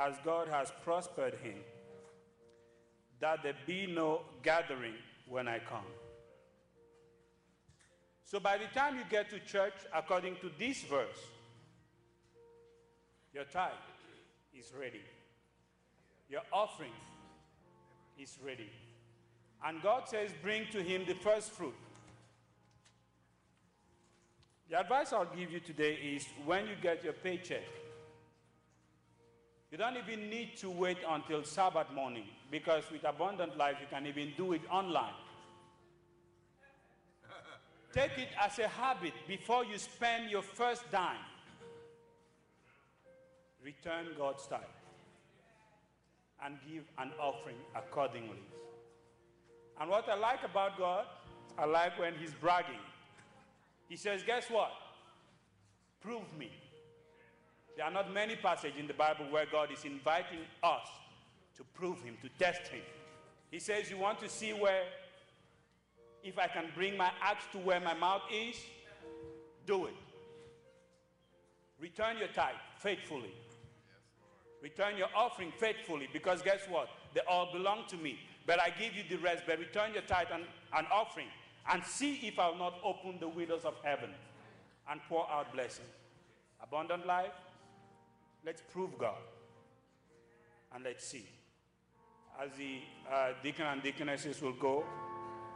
as God has prospered him, that there be no gathering when I come. So by the time you get to church, according to this verse, your tithe is ready. Your offering is ready. And God says, bring to him the first fruit. The advice I'll give you today is when you get your paycheck, you don't even need to wait until Sabbath morning because with Abundant Life, you can even do it online. Take it as a habit before you spend your first dime. Return God's tithe and give an offering accordingly. And what I like about God, I like when He's bragging. He says, Guess what? Prove me. There are not many passages in the Bible where God is inviting us to prove Him, to test Him. He says, You want to see where if I can bring my axe to where my mouth is, do it. Return your tithe faithfully. Return your offering faithfully because guess what? They all belong to me. But I give you the rest. But return your tithe and, and offering and see if I'll not open the windows of heaven and pour out blessing. Abundant life, let's prove God and let's see. As the uh, deacon and deaconesses will go,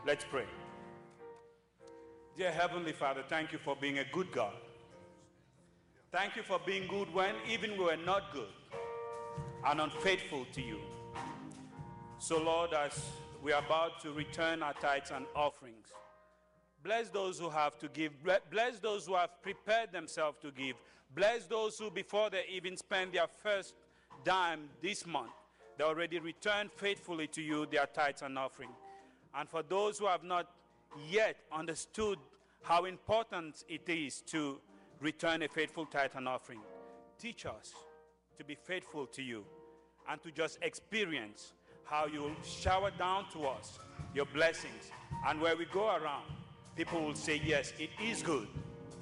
Let's pray. Dear Heavenly Father, thank you for being a good God. Thank you for being good when even we were not good and unfaithful to you. So, Lord, as we are about to return our tithes and offerings, bless those who have to give, bless those who have prepared themselves to give, bless those who, before they even spend their first dime this month, they already returned faithfully to you their tithes and offering. And for those who have not yet understood how important it is to return a faithful tithe and offering, teach us to be faithful to you and to just experience how you shower down to us your blessings. And where we go around, people will say, Yes, it is good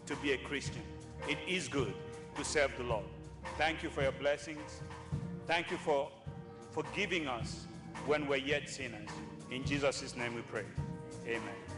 to be a Christian. It is good to serve the Lord. Thank you for your blessings. Thank you for forgiving us when we're yet sinners. In Jesus' name we pray. Amen.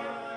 Bye.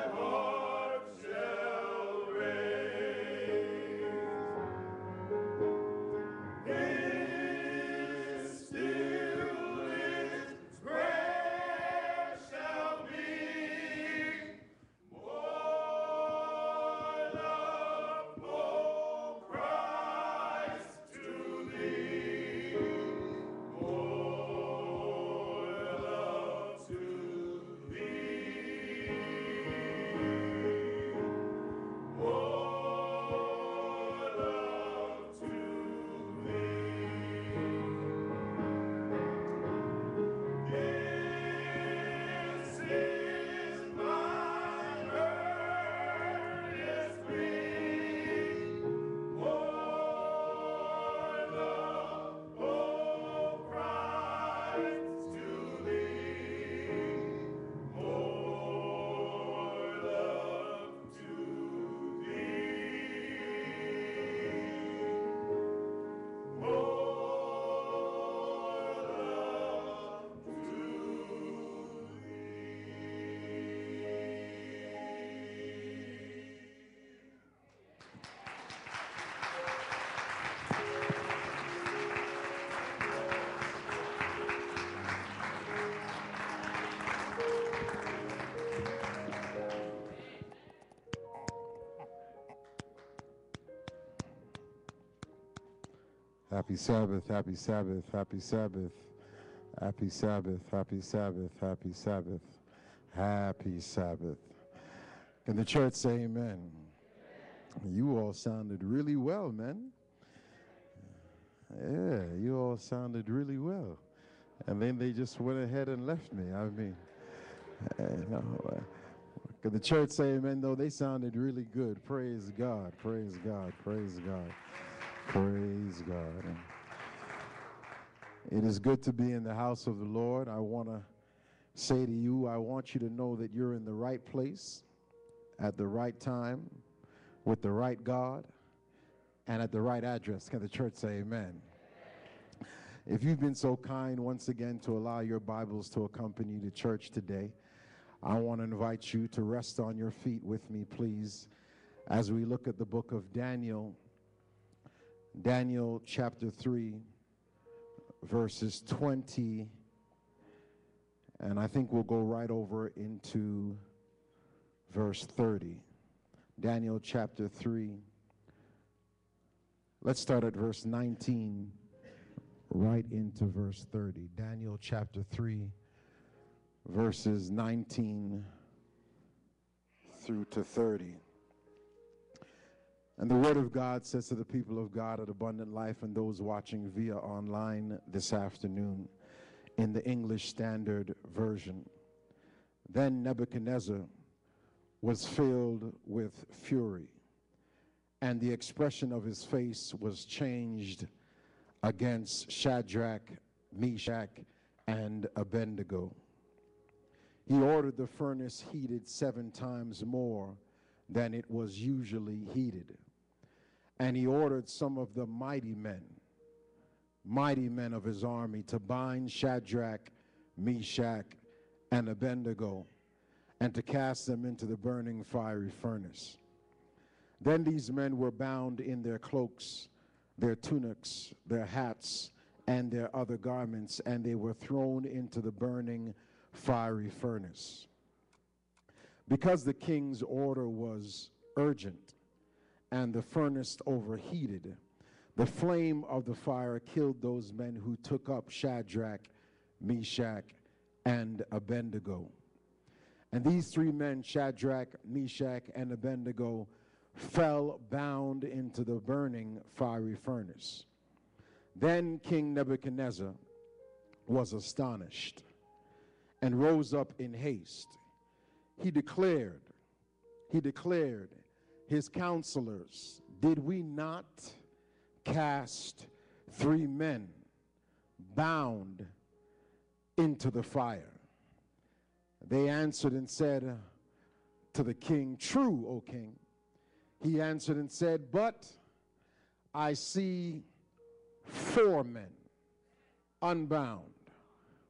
Happy Sabbath, happy Sabbath, happy Sabbath, happy Sabbath, happy Sabbath, happy Sabbath, happy Sabbath. Can the church say amen? You all sounded really well, man. Yeah, you all sounded really well. And then they just went ahead and left me. I mean, no, uh, can the church say amen? Though they sounded really good. Praise God, praise God, praise God, praise God. It is good to be in the house of the Lord. I want to say to you, I want you to know that you're in the right place at the right time with the right God and at the right address. Can the church say amen? If you've been so kind once again to allow your Bibles to accompany the church today, I want to invite you to rest on your feet with me, please, as we look at the book of Daniel, Daniel chapter 3, verses 20. And I think we'll go right over into verse 30. Daniel chapter 3. Let's start at verse 19 right into verse 30. Daniel chapter 3, verses 19 through to 30. And the word of God says to the people of God at Abundant Life and those watching via online this afternoon in the English Standard Version. Then Nebuchadnezzar was filled with fury, and the expression of his face was changed against Shadrach, Meshach, and Abednego. He ordered the furnace heated seven times more than it was usually heated. And he ordered some of the mighty men, mighty men of his army, to bind Shadrach, Meshach, and Abednego and to cast them into the burning fiery furnace. Then these men were bound in their cloaks their tunics, their hats, and their other garments, and they were thrown into the burning fiery furnace. Because the king's order was urgent and the furnace overheated, the flame of the fire killed those men who took up Shadrach, Meshach, and Abednego. And these three men, Shadrach, Meshach, and Abednego, fell bound into the burning fiery furnace. Then King Nebuchadnezzar was astonished and rose up in haste. He declared, he declared, his counselors, did we not cast three men bound into the fire? They answered and said to the king, True, O king. He answered and said, But I see four men unbound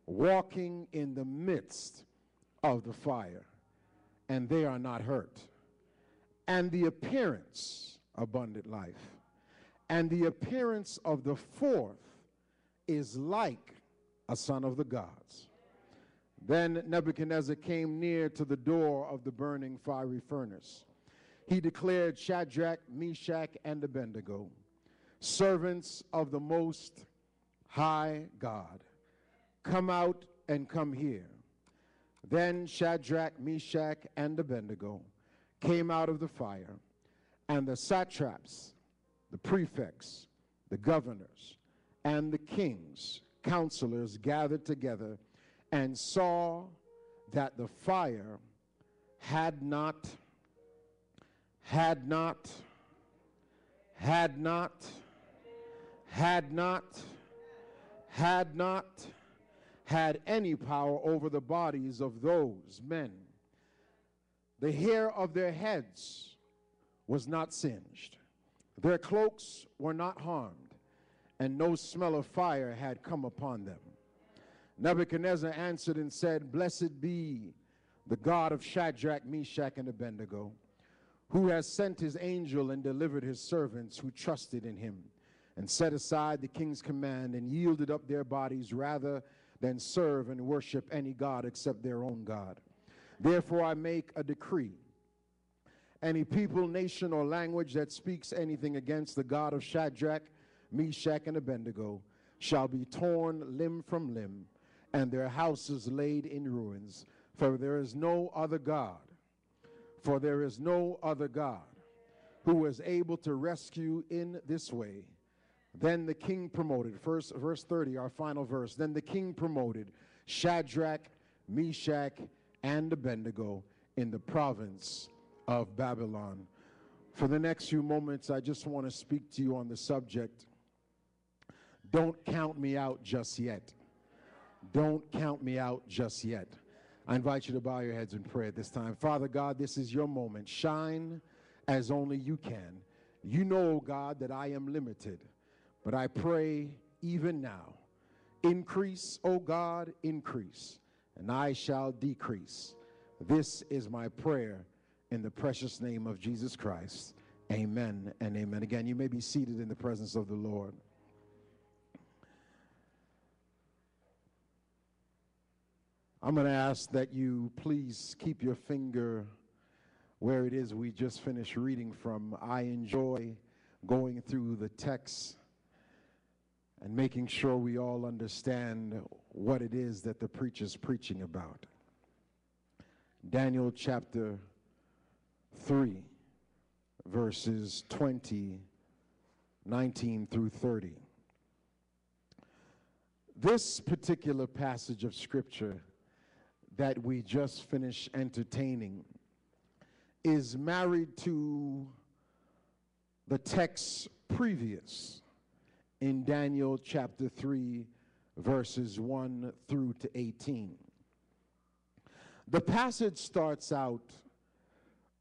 walking in the midst of the fire, and they are not hurt. And the appearance, abundant life, and the appearance of the fourth is like a son of the gods. Then Nebuchadnezzar came near to the door of the burning fiery furnace he declared Shadrach, Meshach, and Abednego, servants of the Most High God, come out and come here. Then Shadrach, Meshach, and Abednego came out of the fire, and the satraps, the prefects, the governors, and the kings, counselors gathered together and saw that the fire had not had not, had not, had not, had not had any power over the bodies of those men. The hair of their heads was not singed, their cloaks were not harmed, and no smell of fire had come upon them. Nebuchadnezzar answered and said, Blessed be the God of Shadrach, Meshach, and Abednego who has sent his angel and delivered his servants who trusted in him, and set aside the king's command and yielded up their bodies rather than serve and worship any God except their own God. Therefore, I make a decree. Any people, nation, or language that speaks anything against the God of Shadrach, Meshach, and Abednego shall be torn limb from limb, and their houses laid in ruins. For there is no other God, for there is no other God who is able to rescue in this way. Then the king promoted, first verse 30, our final verse. Then the king promoted Shadrach, Meshach, and Abednego in the province of Babylon. For the next few moments, I just want to speak to you on the subject. Don't count me out just yet. Don't count me out just yet. I invite you to bow your heads in prayer at this time. Father God, this is your moment. Shine as only you can. You know, God, that I am limited, but I pray even now, increase, O God, increase, and I shall decrease. This is my prayer in the precious name of Jesus Christ. Amen and amen. Again, you may be seated in the presence of the Lord. I'm going to ask that you please keep your finger where it is we just finished reading from. I enjoy going through the text and making sure we all understand what it is that the preacher's preaching about. Daniel chapter 3, verses 20, 19 through 30. This particular passage of scripture that we just finished entertaining is married to the text previous in Daniel chapter 3, verses 1 through to 18. The passage starts out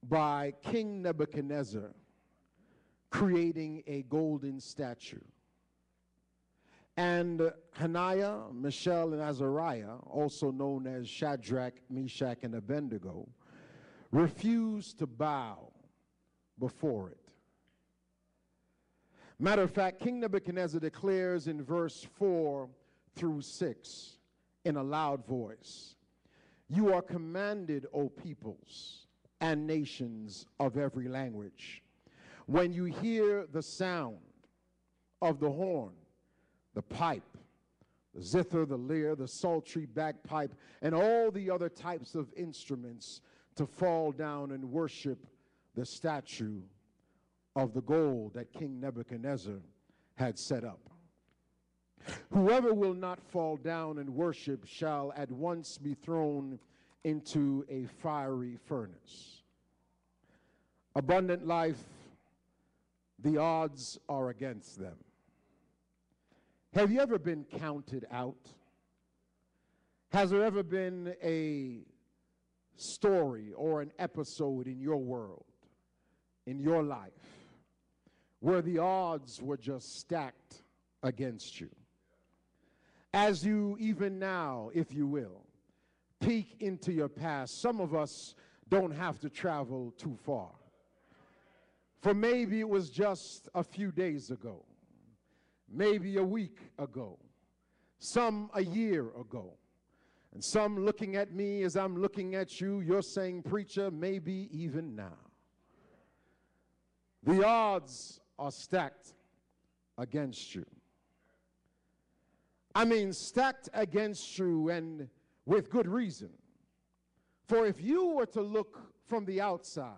by King Nebuchadnezzar creating a golden statue. And Hananiah, Mishael, and Azariah, also known as Shadrach, Meshach, and Abednego, refused to bow before it. Matter of fact, King Nebuchadnezzar declares in verse 4 through 6 in a loud voice You are commanded, O peoples and nations of every language, when you hear the sound of the horn, the pipe, the zither, the lyre, the psaltery, bagpipe, and all the other types of instruments to fall down and worship the statue of the goal that King Nebuchadnezzar had set up. Whoever will not fall down and worship shall at once be thrown into a fiery furnace. Abundant life, the odds are against them. Have you ever been counted out? Has there ever been a story or an episode in your world, in your life, where the odds were just stacked against you? As you, even now, if you will, peek into your past, some of us don't have to travel too far. For maybe it was just a few days ago maybe a week ago, some a year ago. And some looking at me as I'm looking at you, you're saying, Preacher, maybe even now. The odds are stacked against you. I mean, stacked against you and with good reason. For if you were to look from the outside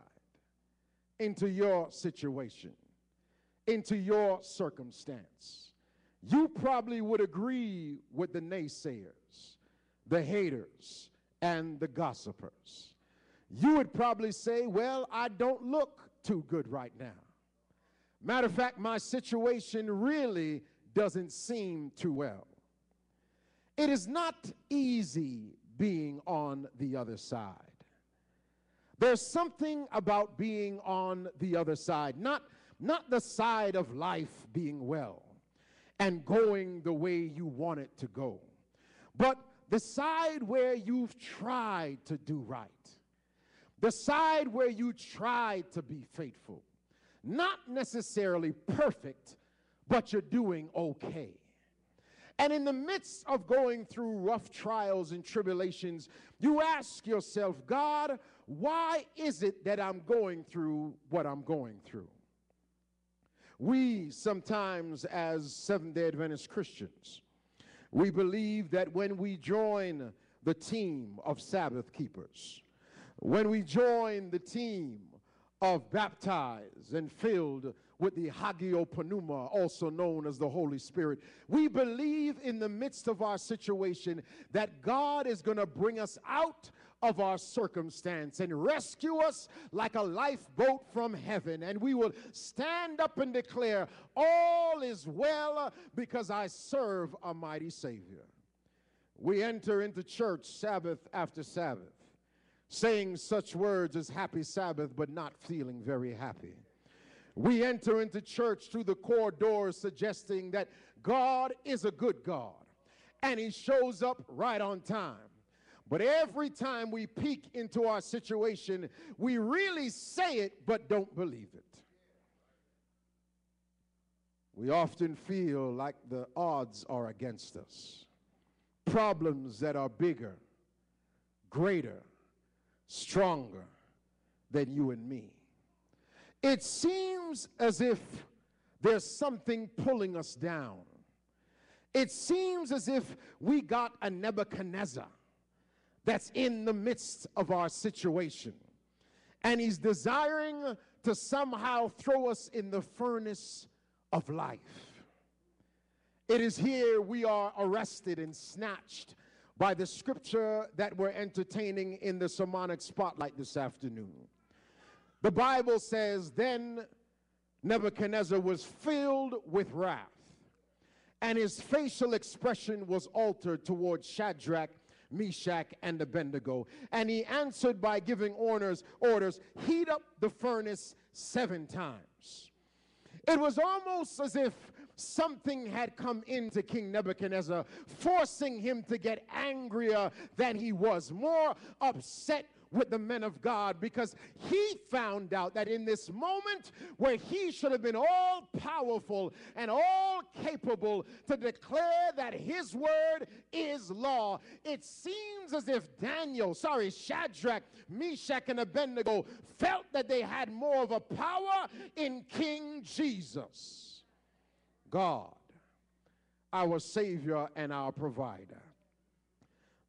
into your situation, into your circumstance, you probably would agree with the naysayers, the haters, and the gossipers. You would probably say, Well, I don't look too good right now. Matter of fact, my situation really doesn't seem too well. It is not easy being on the other side. There's something about being on the other side, not not the side of life being well and going the way you want it to go, but the side where you've tried to do right, the side where you tried to be faithful. Not necessarily perfect, but you're doing okay. And in the midst of going through rough trials and tribulations, you ask yourself, God, why is it that I'm going through what I'm going through? We sometimes, as Seventh day Adventist Christians, we believe that when we join the team of Sabbath keepers, when we join the team of baptized and filled with the Hagiopneuma, also known as the Holy Spirit. We believe in the midst of our situation that God is going to bring us out of our circumstance and rescue us like a lifeboat from heaven. And we will stand up and declare, All is well because I serve a mighty Savior. We enter into church Sabbath after Sabbath, saying such words as happy Sabbath, but not feeling very happy. We enter into church through the core doors, suggesting that God is a good God and He shows up right on time. But every time we peek into our situation, we really say it but don't believe it. We often feel like the odds are against us. Problems that are bigger, greater, stronger than you and me. It seems as if there's something pulling us down. It seems as if we got a Nebuchadnezzar that's in the midst of our situation. And he's desiring to somehow throw us in the furnace of life. It is here we are arrested and snatched by the scripture that we're entertaining in the sermonic spotlight this afternoon. The Bible says, Then Nebuchadnezzar was filled with wrath, and his facial expression was altered toward Shadrach, Meshach, and Abednego. And he answered by giving orders, orders, heat up the furnace seven times. It was almost as if something had come into King Nebuchadnezzar, forcing him to get angrier than he was, more upset with the men of God because he found out that in this moment where he should have been all powerful and all capable to declare that his word is law, it seems as if Daniel, sorry, Shadrach, Meshach, and Abednego felt that they had more of a power in King Jesus. God, our Savior and our provider.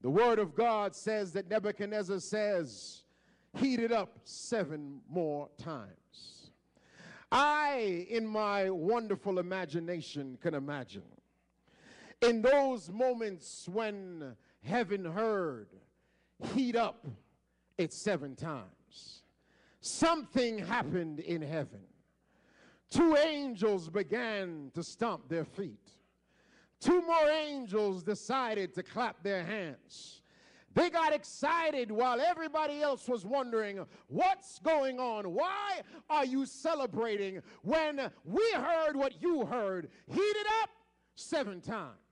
The word of God says that Nebuchadnezzar says, heat it up seven more times. I, in my wonderful imagination, can imagine in those moments when heaven heard, heat up it seven times. Something happened in heaven. Two angels began to stomp their feet. Two more angels decided to clap their hands. They got excited while everybody else was wondering what's going on. Why are you celebrating when we heard what you heard? Heat it up seven times.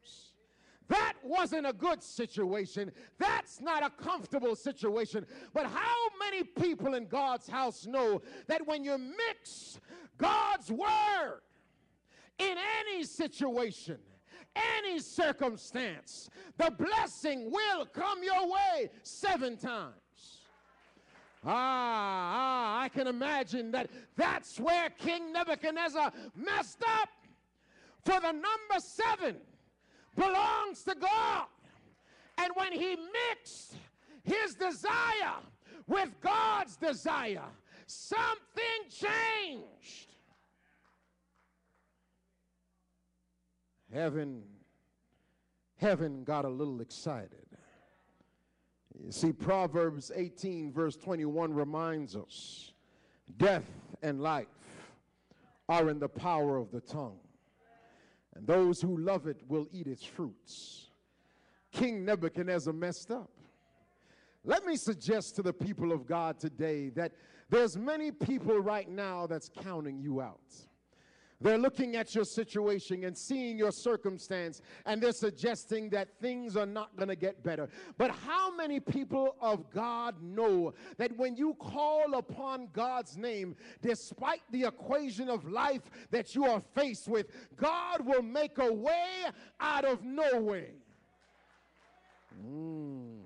That wasn't a good situation. That's not a comfortable situation. But how many people in God's house know that when you mix God's word in any situation, any circumstance, the blessing will come your way seven times. Ah, ah, I can imagine that that's where King Nebuchadnezzar messed up. For the number seven belongs to God. And when he mixed his desire with God's desire, something changed. heaven, heaven got a little excited. You see, Proverbs 18, verse 21 reminds us death and life are in the power of the tongue, and those who love it will eat its fruits. King Nebuchadnezzar messed up. Let me suggest to the people of God today that there's many people right now that's counting you out. They're looking at your situation and seeing your circumstance, and they're suggesting that things are not going to get better. But how many people of God know that when you call upon God's name, despite the equation of life that you are faced with, God will make a way out of no way? Mm.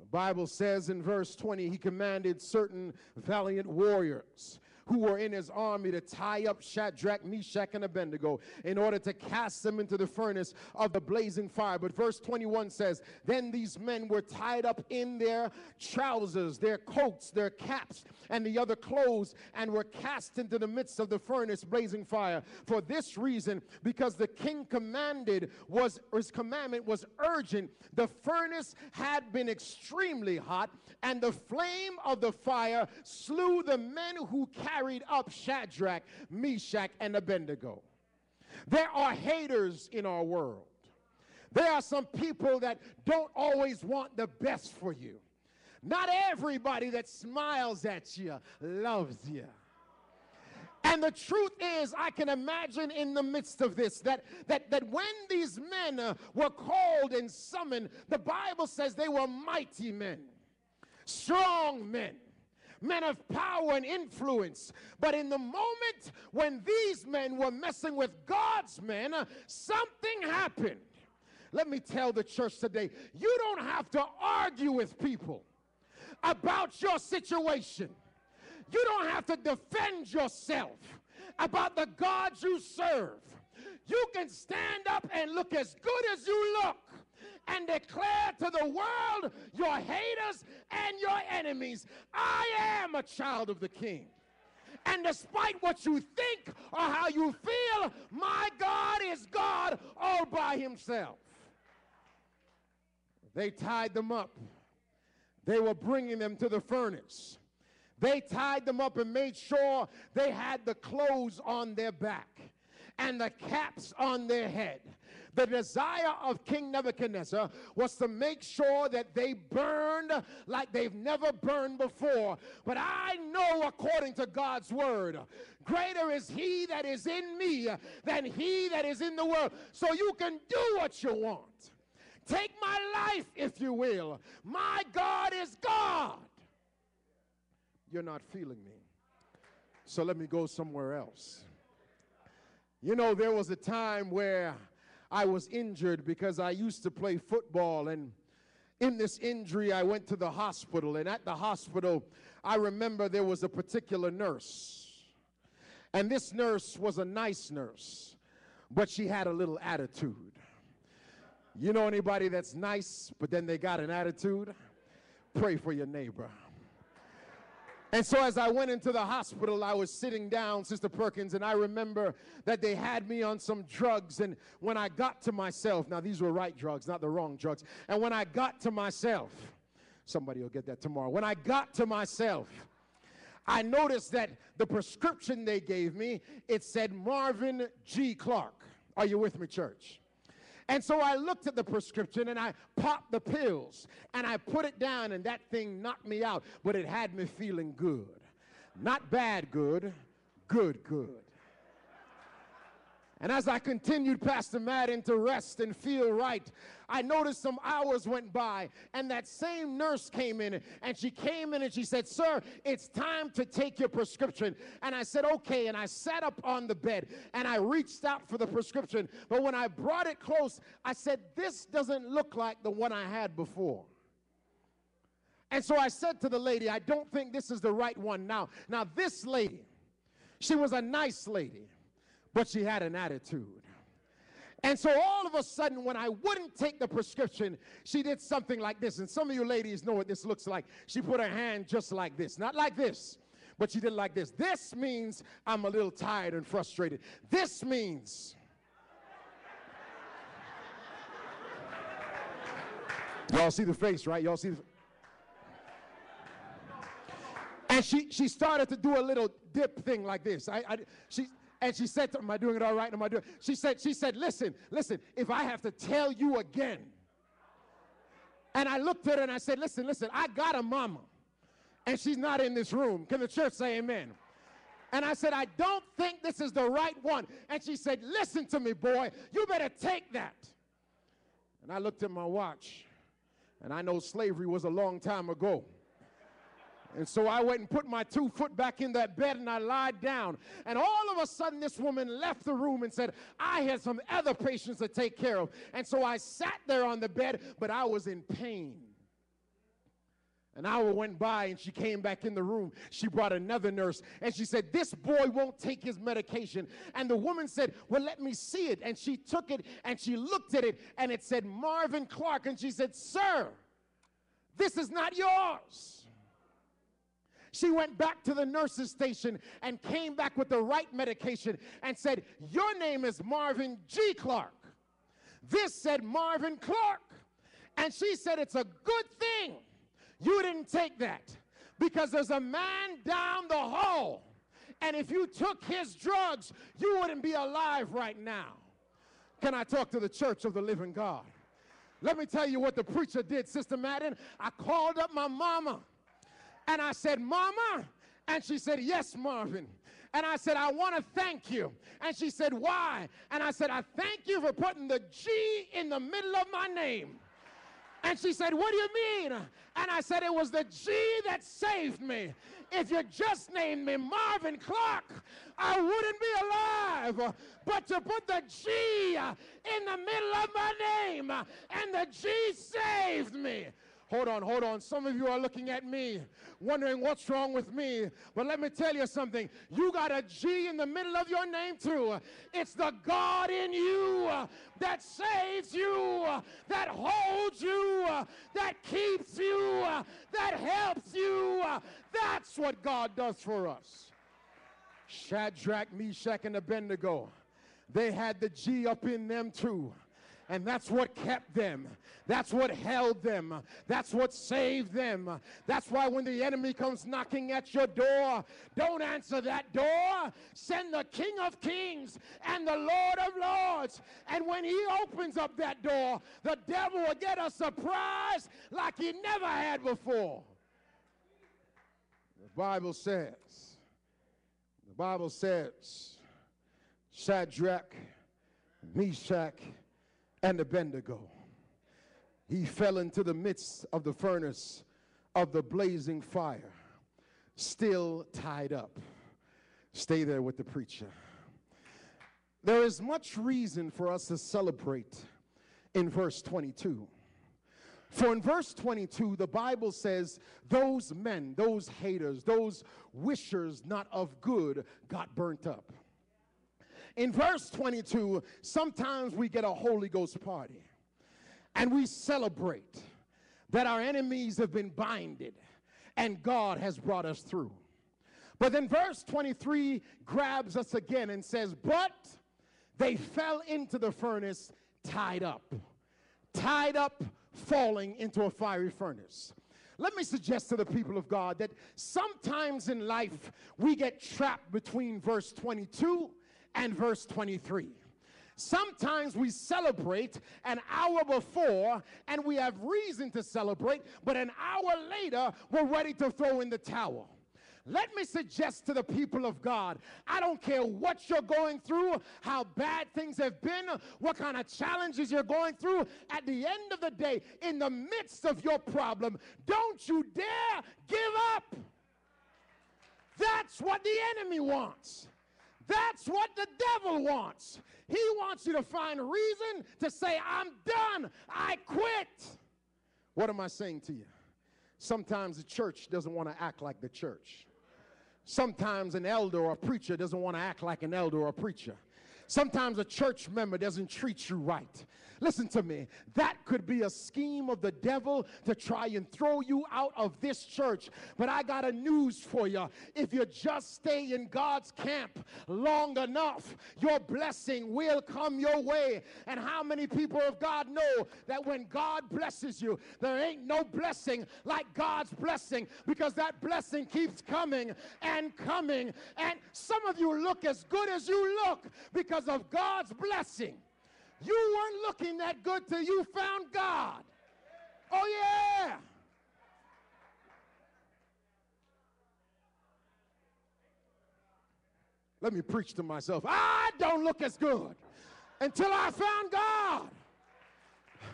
The Bible says in verse 20, He commanded certain valiant warriors who were in his army to tie up Shadrach, Meshach, and Abednego in order to cast them into the furnace of the blazing fire. But verse 21 says, Then these men were tied up in their trousers, their coats, their caps, and the other clothes, and were cast into the midst of the furnace blazing fire. For this reason, because the king commanded was his commandment was urgent, the furnace had been extremely hot, and the flame of the fire slew the men who carried up Shadrach, Meshach, and Abednego. There are haters in our world. There are some people that don't always want the best for you. Not everybody that smiles at you loves you. And the truth is, I can imagine in the midst of this that, that, that when these men uh, were called and summoned, the Bible says they were mighty men, strong men, men of power and influence. But in the moment when these men were messing with God's men, something happened. Let me tell the church today you don't have to argue with people about your situation. You don't have to defend yourself about the God you serve. You can stand up and look as good as you look and declare to the world, your haters and your enemies, I am a child of the king. And despite what you think or how you feel, my God is God all by himself. They tied them up. They were bringing them to the furnace. They tied them up and made sure they had the clothes on their back and the caps on their head. The desire of King Nebuchadnezzar was to make sure that they burned like they've never burned before. But I know, according to God's word, greater is he that is in me than he that is in the world. So you can do what you want. Take my life, if you will. My God is God. You're not feeling me. So let me go somewhere else. You know, there was a time where I was injured because I used to play football, and in this injury, I went to the hospital. And at the hospital, I remember there was a particular nurse. And this nurse was a nice nurse, but she had a little attitude. You know anybody that's nice, but then they got an attitude? Pray for your neighbor. And so as I went into the hospital, I was sitting down, Sister Perkins, and I remember that they had me on some drugs. And when I got to myself, now these were right drugs, not the wrong drugs. And when I got to myself, somebody will get that tomorrow. When I got to myself, I noticed that the prescription they gave me, it said Marvin G. Clark. Are you with me, church? And so I looked at the prescription and I popped the pills and I put it down and that thing knocked me out, but it had me feeling good. Not bad good, good good. And as I continued, Pastor Madden, to rest and feel right, I noticed some hours went by, and that same nurse came in, and she came in and she said, Sir, it's time to take your prescription. And I said, Okay. And I sat up on the bed and I reached out for the prescription. But when I brought it close, I said, This doesn't look like the one I had before. And so I said to the lady, I don't think this is the right one now. Now, this lady, she was a nice lady but she had an attitude. And so all of a sudden, when I wouldn't take the prescription, she did something like this. And some of you ladies know what this looks like. She put her hand just like this, not like this, but she did like this. This means I'm a little tired and frustrated. This means. Y'all see the face, right? Y'all see the. And she, she started to do a little dip thing like this. I, I, she, and she said to Am I doing it all right? Am I doing She said, she said, listen, listen, if I have to tell you again. And I looked at her and I said, listen, listen, I got a mama. And she's not in this room. Can the church say amen? And I said, I don't think this is the right one. And she said, Listen to me, boy. You better take that. And I looked at my watch. And I know slavery was a long time ago. And so I went and put my two foot back in that bed and I lied down. And all of a sudden, this woman left the room and said, I had some other patients to take care of. And so I sat there on the bed, but I was in pain. An hour went by and she came back in the room. She brought another nurse and she said, This boy won't take his medication. And the woman said, Well, let me see it. And she took it and she looked at it and it said Marvin Clark. And she said, Sir, this is not yours. She went back to the nurse's station and came back with the right medication and said, Your name is Marvin G. Clark. This said Marvin Clark. And she said, It's a good thing you didn't take that because there's a man down the hall. And if you took his drugs, you wouldn't be alive right now. Can I talk to the church of the living God? Let me tell you what the preacher did, Sister Madden. I called up my mama and I said, Mama. And she said, Yes, Marvin. And I said, I want to thank you. And she said, Why? And I said, I thank you for putting the G in the middle of my name. And she said, What do you mean? And I said, It was the G that saved me. If you just named me Marvin Clark, I wouldn't be alive. But to put the G in the middle of my name, and the G saved me. Hold on, hold on. Some of you are looking at me, wondering what's wrong with me. But let me tell you something. You got a G in the middle of your name, too. It's the God in you that saves you, that holds you, that keeps you, that helps you. That's what God does for us. Shadrach, Meshach, and Abednego, they had the G up in them, too. And that's what kept them. That's what held them. That's what saved them. That's why when the enemy comes knocking at your door, don't answer that door. Send the King of Kings and the Lord of Lords. And when he opens up that door, the devil will get a surprise like he never had before. The Bible says, the Bible says, Shadrach, Meshach, and Abednego. He fell into the midst of the furnace of the blazing fire, still tied up. Stay there with the preacher. There is much reason for us to celebrate in verse 22. For in verse 22, the Bible says, Those men, those haters, those wishers not of good got burnt up. In verse 22, sometimes we get a Holy Ghost party and we celebrate that our enemies have been binded and God has brought us through. But then verse 23 grabs us again and says, But they fell into the furnace tied up, tied up, falling into a fiery furnace. Let me suggest to the people of God that sometimes in life we get trapped between verse 22 and verse 23. Sometimes we celebrate an hour before and we have reason to celebrate, but an hour later we're ready to throw in the towel. Let me suggest to the people of God I don't care what you're going through, how bad things have been, what kind of challenges you're going through. At the end of the day, in the midst of your problem, don't you dare give up. That's what the enemy wants. That's what the devil wants. He wants you to find reason to say, I'm done. I quit. What am I saying to you? Sometimes the church doesn't want to act like the church. Sometimes an elder or a preacher doesn't want to act like an elder or a preacher. Sometimes a church member doesn't treat you right. Listen to me. That could be a scheme of the devil to try and throw you out of this church. But I got a news for you. If you just stay in God's camp long enough, your blessing will come your way. And how many people of God know that when God blesses you, there ain't no blessing like God's blessing because that blessing keeps coming and coming. And some of you look as good as you look because of God's blessing. You weren't looking that good till you found God. Oh, yeah. Let me preach to myself. I don't look as good until I found God.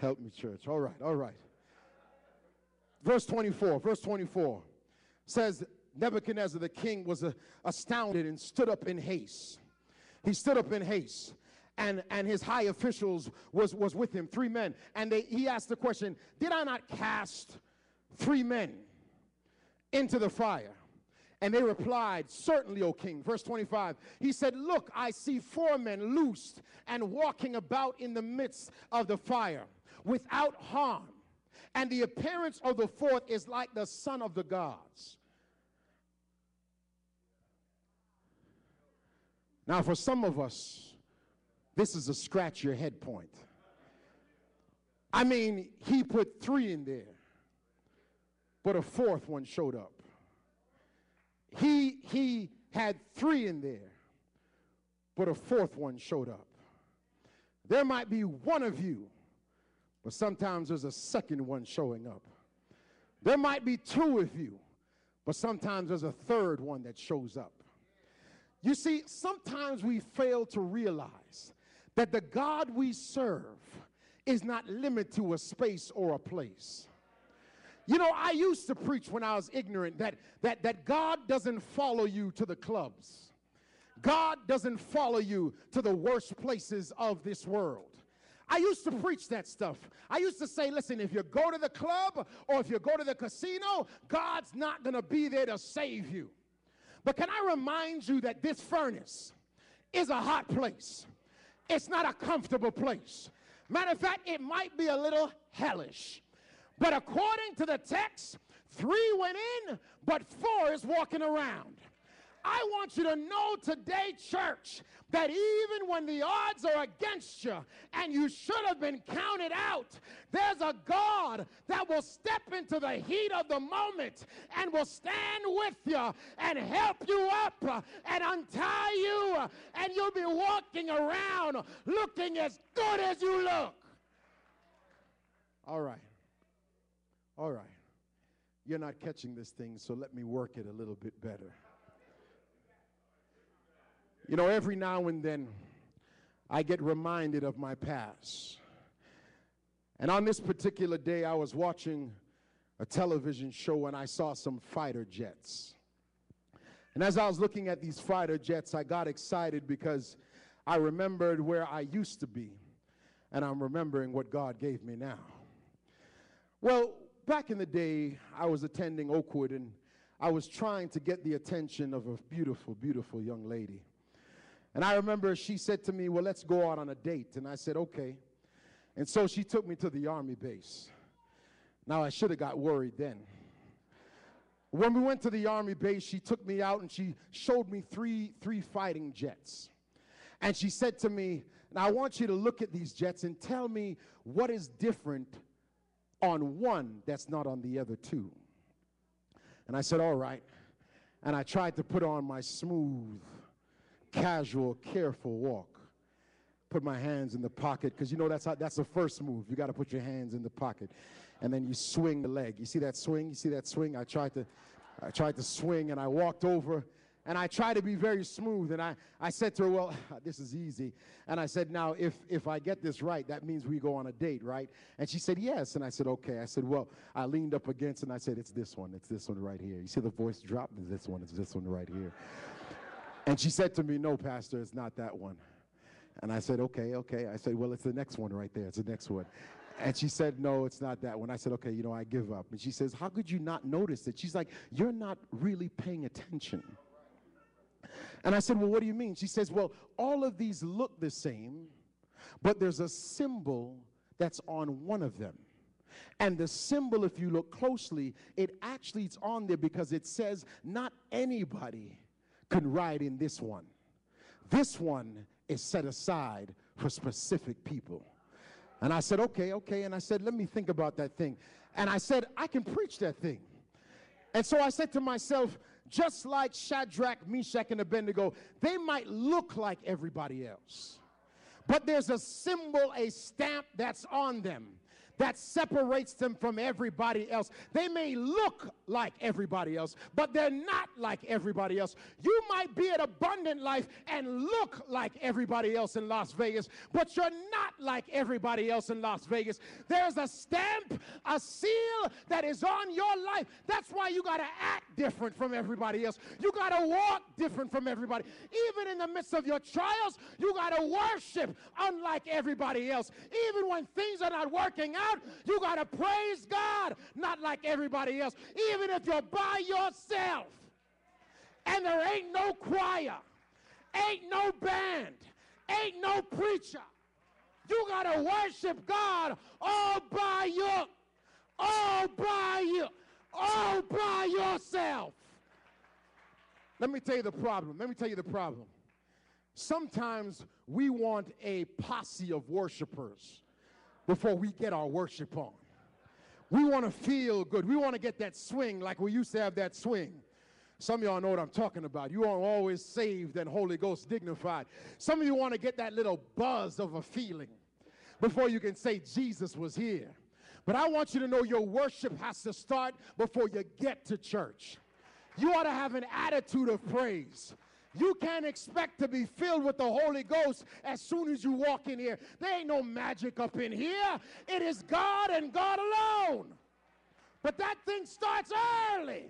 Help me, church. All right, all right. Verse 24, verse 24 says Nebuchadnezzar the king was uh, astounded and stood up in haste he stood up in haste and, and his high officials was, was with him, three men. And they, he asked the question, Did I not cast three men into the fire? And they replied, Certainly, O king. Verse 25, he said, Look, I see four men loosed and walking about in the midst of the fire without harm. And the appearance of the fourth is like the son of the gods. Now, for some of us, this is a scratch your head point. I mean, he put three in there, but a fourth one showed up. He, he had three in there, but a fourth one showed up. There might be one of you, but sometimes there's a second one showing up. There might be two of you, but sometimes there's a third one that shows up. You see, sometimes we fail to realize that the God we serve is not limited to a space or a place. You know, I used to preach when I was ignorant that, that, that God doesn't follow you to the clubs. God doesn't follow you to the worst places of this world. I used to preach that stuff. I used to say, listen, if you go to the club or if you go to the casino, God's not going to be there to save you. But can I remind you that this furnace is a hot place? It's not a comfortable place. Matter of fact, it might be a little hellish. But according to the text, three went in, but four is walking around. Want you to know today, church, that even when the odds are against you and you should have been counted out, there's a God that will step into the heat of the moment and will stand with you and help you up and untie you, and you'll be walking around looking as good as you look. All right. All right. You're not catching this thing, so let me work it a little bit better. You know, every now and then I get reminded of my past. And on this particular day, I was watching a television show and I saw some fighter jets. And as I was looking at these fighter jets, I got excited because I remembered where I used to be. And I'm remembering what God gave me now. Well, back in the day, I was attending Oakwood and I was trying to get the attention of a beautiful, beautiful young lady. And I remember she said to me, Well, let's go out on a date. And I said, Okay. And so she took me to the army base. Now, I should have got worried then. When we went to the army base, she took me out and she showed me three, three fighting jets. And she said to me, Now I want you to look at these jets and tell me what is different on one that's not on the other two. And I said, All right. And I tried to put on my smooth casual, careful walk. Put my hands in the pocket, because you know that's how, that's the first move. You got to put your hands in the pocket, and then you swing the leg. You see that swing? You see that swing? I tried to, I tried to swing, and I walked over, and I tried to be very smooth. And I, I said to her, "Well, this is easy." And I said, "Now, if if I get this right, that means we go on a date, right?" And she said, "Yes." And I said, "Okay." I said, "Well," I leaned up against, and I said, "It's this one. It's this one right here." You see the voice drop? It's this one. It's this one right here. And she said to me, No, Pastor, it's not that one. And I said, Okay, okay. I said, Well, it's the next one right there. It's the next one. And she said, No, it's not that one. I said, Okay, you know, I give up. And she says, How could you not notice it? She's like, You're not really paying attention. And I said, Well, what do you mean? She says, Well, all of these look the same, but there's a symbol that's on one of them. And the symbol, if you look closely, it actually is on there because it says, Not anybody can ride in this one. This one is set aside for specific people. And I said, okay, okay. And I said, let me think about that thing. And I said, I can preach that thing. And so I said to myself, just like Shadrach, Meshach, and Abednego, they might look like everybody else. But there's a symbol, a stamp that's on them that separates them from everybody else. They may look like everybody else, but they're not like everybody else. You might be at Abundant Life and look like everybody else in Las Vegas, but you're not like everybody else in Las Vegas. There's a stamp, a seal that is on your life. That's why you got to act different from everybody else. You got to walk different from everybody. Even in the midst of your trials, you got to worship unlike everybody else. Even when things are not working out, you got to praise God, not like everybody else. Even if you're by yourself and there ain't no choir, ain't no band, ain't no preacher. You got to worship God all by you, all by you, all by yourself. Let me tell you the problem. Let me tell you the problem. Sometimes we want a posse of worshipers before we get our worship on. We want to feel good. We want to get that swing like we used to have that swing. Some of y'all know what I'm talking about. You are always saved and Holy Ghost dignified. Some of you want to get that little buzz of a feeling before you can say Jesus was here. But I want you to know your worship has to start before you get to church. You ought to have an attitude of praise. You can't expect to be filled with the Holy Ghost as soon as you walk in here. There ain't no magic up in here. It is God and God alone. But that thing starts early.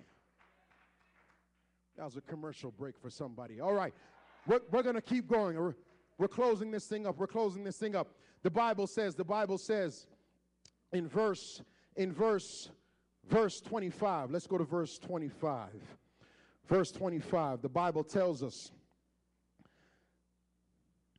That was a commercial break for somebody. All right, we're, we're going to keep going. We're, we're closing this thing up. We're closing this thing up. The Bible says, the Bible says in verse, in verse, verse 25. Let's go to verse 25. Verse 25, the Bible tells us.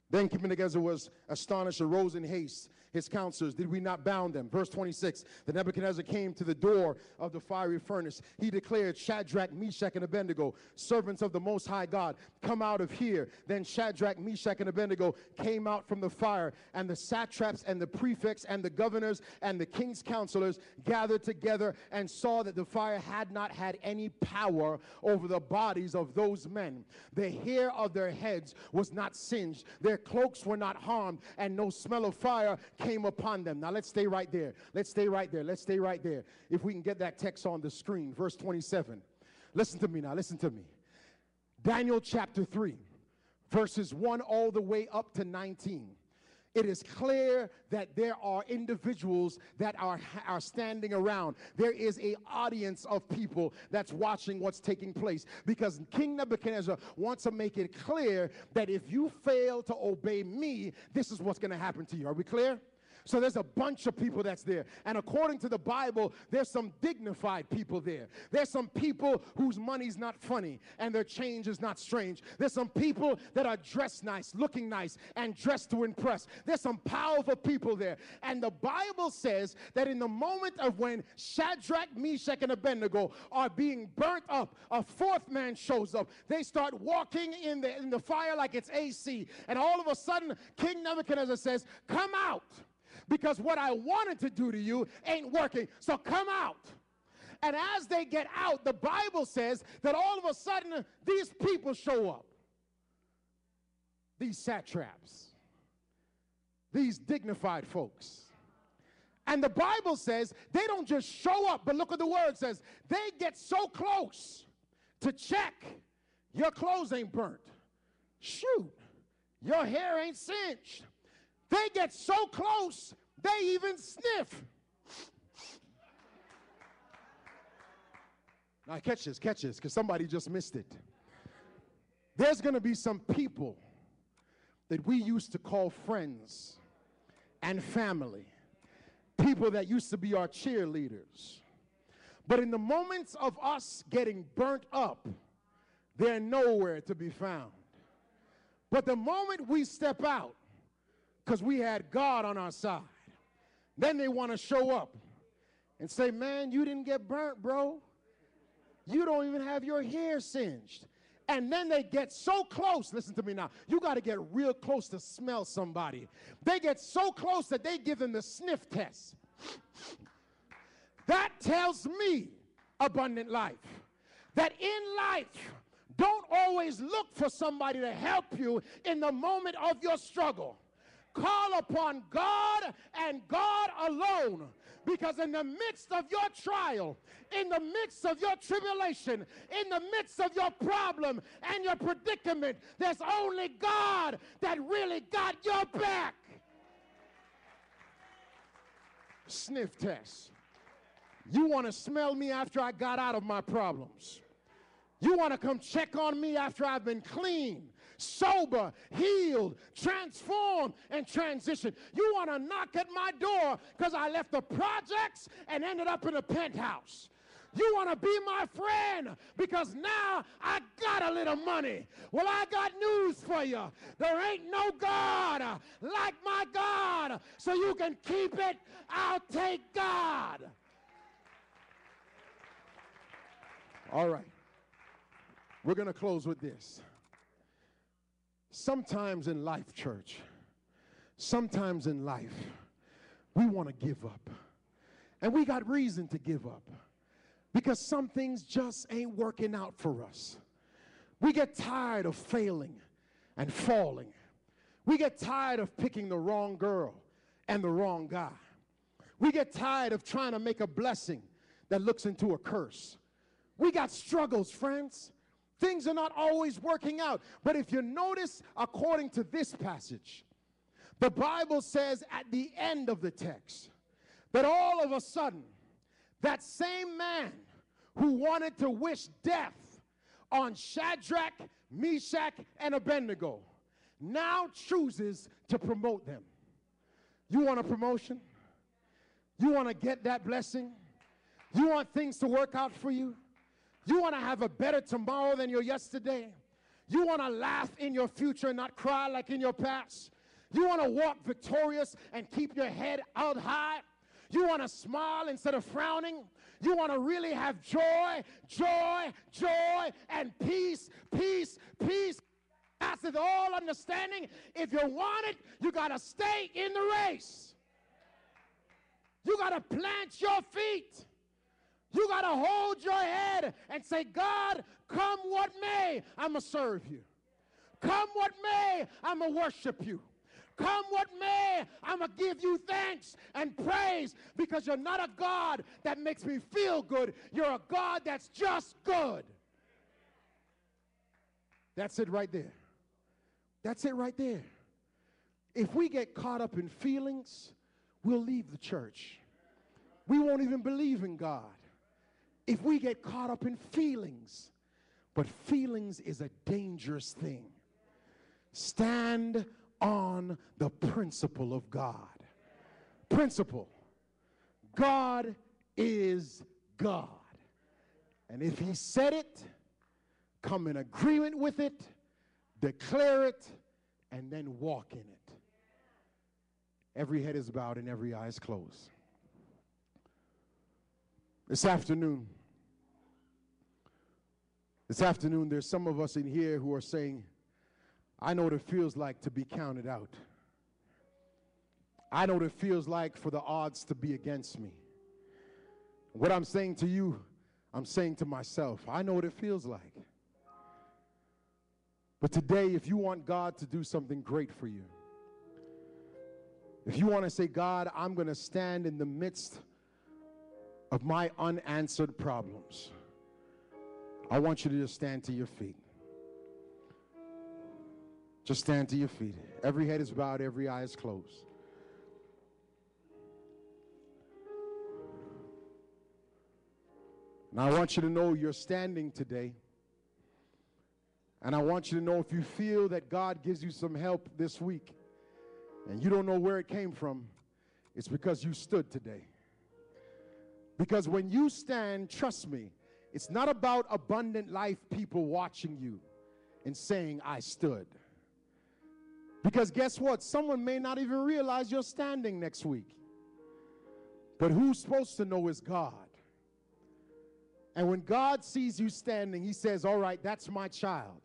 Then Nebuchadnezzar was astonished arose in haste his counselors? Did we not bound them? Verse 26 The Nebuchadnezzar came to the door of the fiery furnace. He declared, Shadrach, Meshach, and Abednego, servants of the Most High God, come out of here. Then Shadrach, Meshach, and Abednego came out from the fire, and the satraps and the prefects and the governors and the king's counselors gathered together and saw that the fire had not had any power over the bodies of those men. The hair of their heads was not singed, their cloaks were not harmed, and no smell of fire came upon them. Now let's stay right there. Let's stay right there. Let's stay right there. If we can get that text on the screen, verse 27. Listen to me now. Listen to me. Daniel chapter 3, verses 1 all the way up to 19 it is clear that there are individuals that are, are standing around. There is a audience of people that's watching what's taking place because King Nebuchadnezzar wants to make it clear that if you fail to obey me, this is what's going to happen to you. Are we clear? So there's a bunch of people that's there. And according to the Bible, there's some dignified people there. There's some people whose money's not funny and their change is not strange. There's some people that are dressed nice, looking nice, and dressed to impress. There's some powerful people there. And the Bible says that in the moment of when Shadrach, Meshach, and Abednego are being burnt up, a fourth man shows up. They start walking in the, in the fire like it's AC. And all of a sudden, King Nebuchadnezzar says, Come out because what I wanted to do to you ain't working. So come out. And as they get out, the Bible says that all of a sudden these people show up. These satraps, these dignified folks. And the Bible says they don't just show up, but look what the word says. They get so close to check your clothes ain't burnt. Shoot, your hair ain't singed. They get so close, they even sniff. Now, catch this, catch this, because somebody just missed it. There's going to be some people that we used to call friends and family, people that used to be our cheerleaders. But in the moments of us getting burnt up, they're nowhere to be found. But the moment we step out, because we had God on our side. Then they want to show up and say, Man, you didn't get burnt, bro. You don't even have your hair singed. And then they get so close. Listen to me now. You got to get real close to smell somebody. They get so close that they give them the sniff test. That tells me, abundant life, that in life, don't always look for somebody to help you in the moment of your struggle. Call upon God and God alone. Because in the midst of your trial, in the midst of your tribulation, in the midst of your problem and your predicament, there's only God that really got your back. Sniff test. You want to smell me after I got out of my problems. You want to come check on me after I've been clean sober, healed, transformed, and transitioned. You want to knock at my door because I left the projects and ended up in a penthouse. You want to be my friend because now I got a little money. Well, I got news for you. There ain't no God uh, like my God. So you can keep it. I'll take God. All right. We're going to close with this. Sometimes in life, church, sometimes in life, we want to give up. And we got reason to give up because some things just ain't working out for us. We get tired of failing and falling. We get tired of picking the wrong girl and the wrong guy. We get tired of trying to make a blessing that looks into a curse. We got struggles, friends. Things are not always working out. But if you notice, according to this passage, the Bible says at the end of the text that all of a sudden, that same man who wanted to wish death on Shadrach, Meshach, and Abednego now chooses to promote them. You want a promotion? You want to get that blessing? You want things to work out for you? You want to have a better tomorrow than your yesterday? You want to laugh in your future and not cry like in your past? You want to walk victorious and keep your head out high? You want to smile instead of frowning? You want to really have joy, joy, joy, and peace, peace, peace. Passeth all understanding. If you want it, you got to stay in the race. You got to plant your feet. You got to hold your head and say, God, come what may, I'm going to serve you. Come what may, I'm going to worship you. Come what may, I'm going to give you thanks and praise because you're not a God that makes me feel good. You're a God that's just good. That's it right there. That's it right there. If we get caught up in feelings, we'll leave the church. We won't even believe in God if we get caught up in feelings. But feelings is a dangerous thing. Stand on the principle of God. Principle. God is God. And if He said it, come in agreement with it, declare it, and then walk in it. Every head is bowed and every eye is closed. This afternoon, this afternoon, there's some of us in here who are saying, I know what it feels like to be counted out. I know what it feels like for the odds to be against me. What I'm saying to you, I'm saying to myself, I know what it feels like. But today, if you want God to do something great for you, if you want to say, God, I'm going to stand in the midst of my unanswered problems. I want you to just stand to your feet. Just stand to your feet. Every head is bowed, every eye is closed. And I want you to know you're standing today. And I want you to know if you feel that God gives you some help this week and you don't know where it came from, it's because you stood today. Because when you stand, trust me, it's not about abundant life people watching you and saying, I stood. Because guess what? Someone may not even realize you're standing next week. But who's supposed to know is God. And when God sees you standing, He says, All right, that's my child.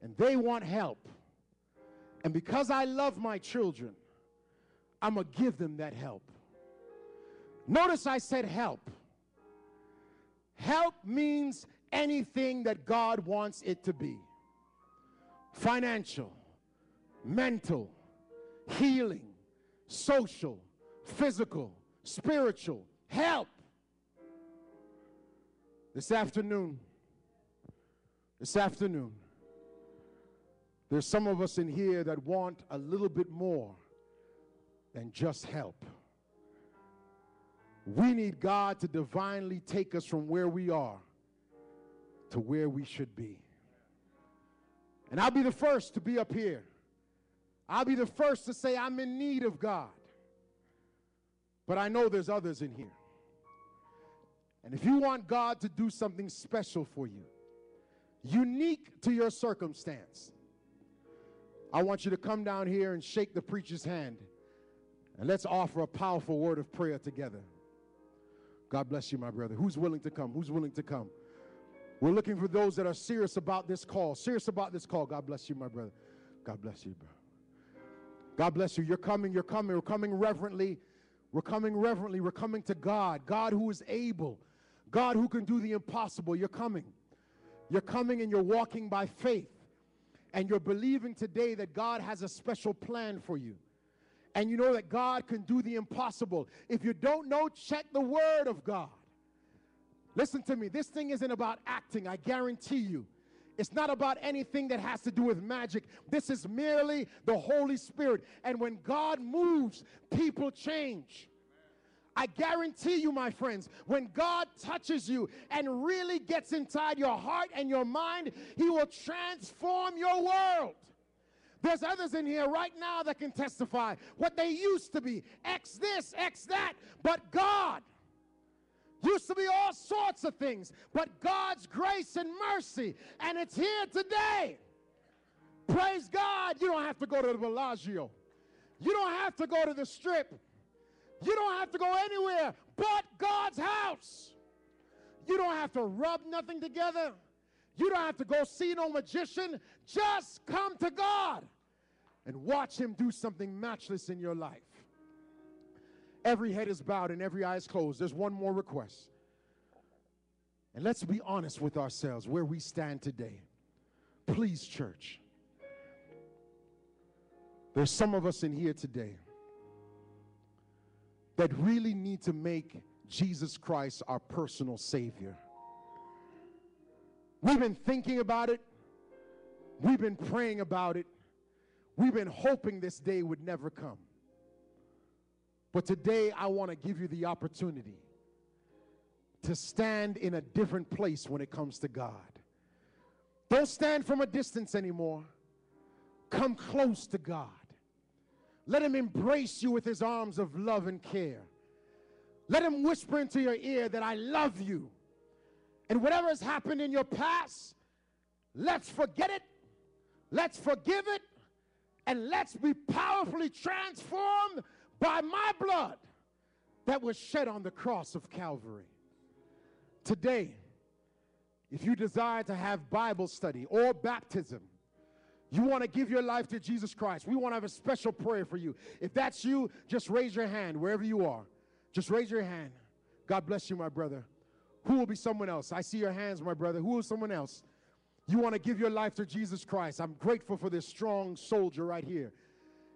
And they want help. And because I love my children, I'm going to give them that help. Notice I said help. Help means anything that God wants it to be financial, mental, healing, social, physical, spiritual help. This afternoon, this afternoon, there's some of us in here that want a little bit more than just help. We need God to divinely take us from where we are to where we should be. And I'll be the first to be up here. I'll be the first to say I'm in need of God. But I know there's others in here. And if you want God to do something special for you, unique to your circumstance, I want you to come down here and shake the preacher's hand. And let's offer a powerful word of prayer together. God bless you, my brother. Who's willing to come? Who's willing to come? We're looking for those that are serious about this call. Serious about this call. God bless you, my brother. God bless you, bro. God bless you. You're coming, you're coming. We're coming reverently. We're coming reverently. We're coming to God. God who is able. God who can do the impossible. You're coming. You're coming and you're walking by faith. And you're believing today that God has a special plan for you. And you know that God can do the impossible. If you don't know, check the Word of God. Listen to me. This thing isn't about acting, I guarantee you. It's not about anything that has to do with magic. This is merely the Holy Spirit. And when God moves, people change. I guarantee you, my friends, when God touches you and really gets inside your heart and your mind, He will transform your world. There's others in here right now that can testify what they used to be X this, X that, but God used to be all sorts of things, but God's grace and mercy, and it's here today. Praise God, you don't have to go to the Bellagio. You don't have to go to the strip. You don't have to go anywhere but God's house. You don't have to rub nothing together. You don't have to go see no magician. Just come to God and watch Him do something matchless in your life. Every head is bowed and every eye is closed. There's one more request. And let's be honest with ourselves where we stand today. Please, church. There's some of us in here today that really need to make Jesus Christ our personal Savior. We've been thinking about it, we've been praying about it, we've been hoping this day would never come. But today, I want to give you the opportunity to stand in a different place when it comes to God. Don't stand from a distance anymore. Come close to God. Let him embrace you with his arms of love and care. Let him whisper into your ear that I love you. And whatever has happened in your past, let's forget it, let's forgive it, and let's be powerfully transformed by my blood that was shed on the cross of Calvary. Today, if you desire to have Bible study or baptism, you want to give your life to Jesus Christ, we want to have a special prayer for you. If that's you, just raise your hand wherever you are. Just raise your hand. God bless you, my brother. Who will be someone else? I see your hands, my brother. Who is someone else? You want to give your life to Jesus Christ. I'm grateful for this strong soldier right here.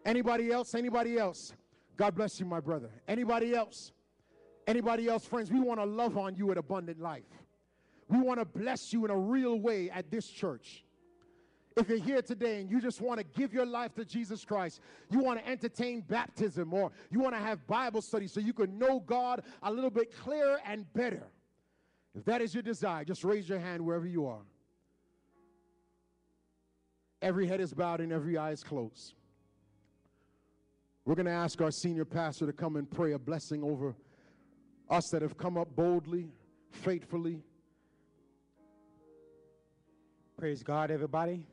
Anybody else? Anybody else? God bless you, my brother. Anybody else? Anybody else, friends? We want to love on you at Abundant Life. We want to bless you in a real way at this church. If you're here today and you just want to give your life to Jesus Christ, you want to entertain baptism or you want to have Bible study so you can know God a little bit clearer and better. If that is your desire, just raise your hand wherever you are. Every head is bowed and every eye is closed. We're going to ask our senior pastor to come and pray a blessing over us that have come up boldly, faithfully. Praise God, everybody.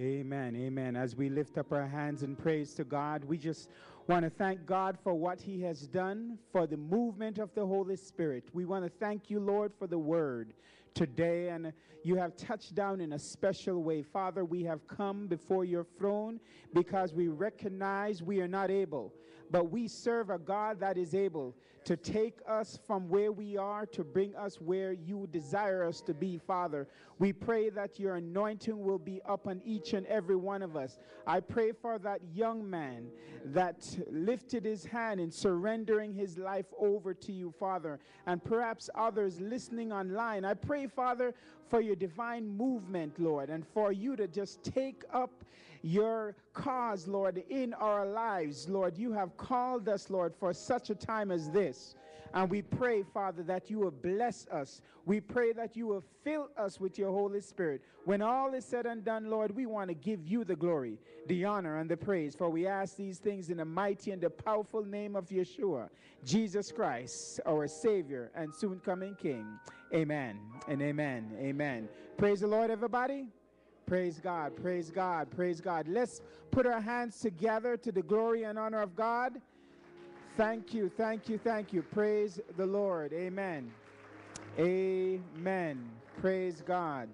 Amen. Amen. As we lift up our hands in praise to God, we just want to thank God for what He has done, for the movement of the Holy Spirit. We want to thank you, Lord, for the word today, and you have touched down in a special way. Father, we have come before your throne because we recognize we are not able but we serve a God that is able to take us from where we are to bring us where you desire us to be, Father. We pray that your anointing will be upon each and every one of us. I pray for that young man that lifted his hand in surrendering his life over to you, Father, and perhaps others listening online. I pray, Father, for your divine movement, Lord, and for you to just take up your cause, Lord, in our lives. Lord, you have called us, Lord, for such a time as this. And we pray, Father, that you will bless us. We pray that you will fill us with your Holy Spirit. When all is said and done, Lord, we want to give you the glory, the honor, and the praise. For we ask these things in the mighty and the powerful name of Yeshua, Jesus Christ, our Savior and soon coming King. Amen and amen. Amen. Praise the Lord, everybody. Praise God, praise God, praise God. Let's put our hands together to the glory and honor of God. Thank you, thank you, thank you. Praise the Lord. Amen. Amen. Praise God.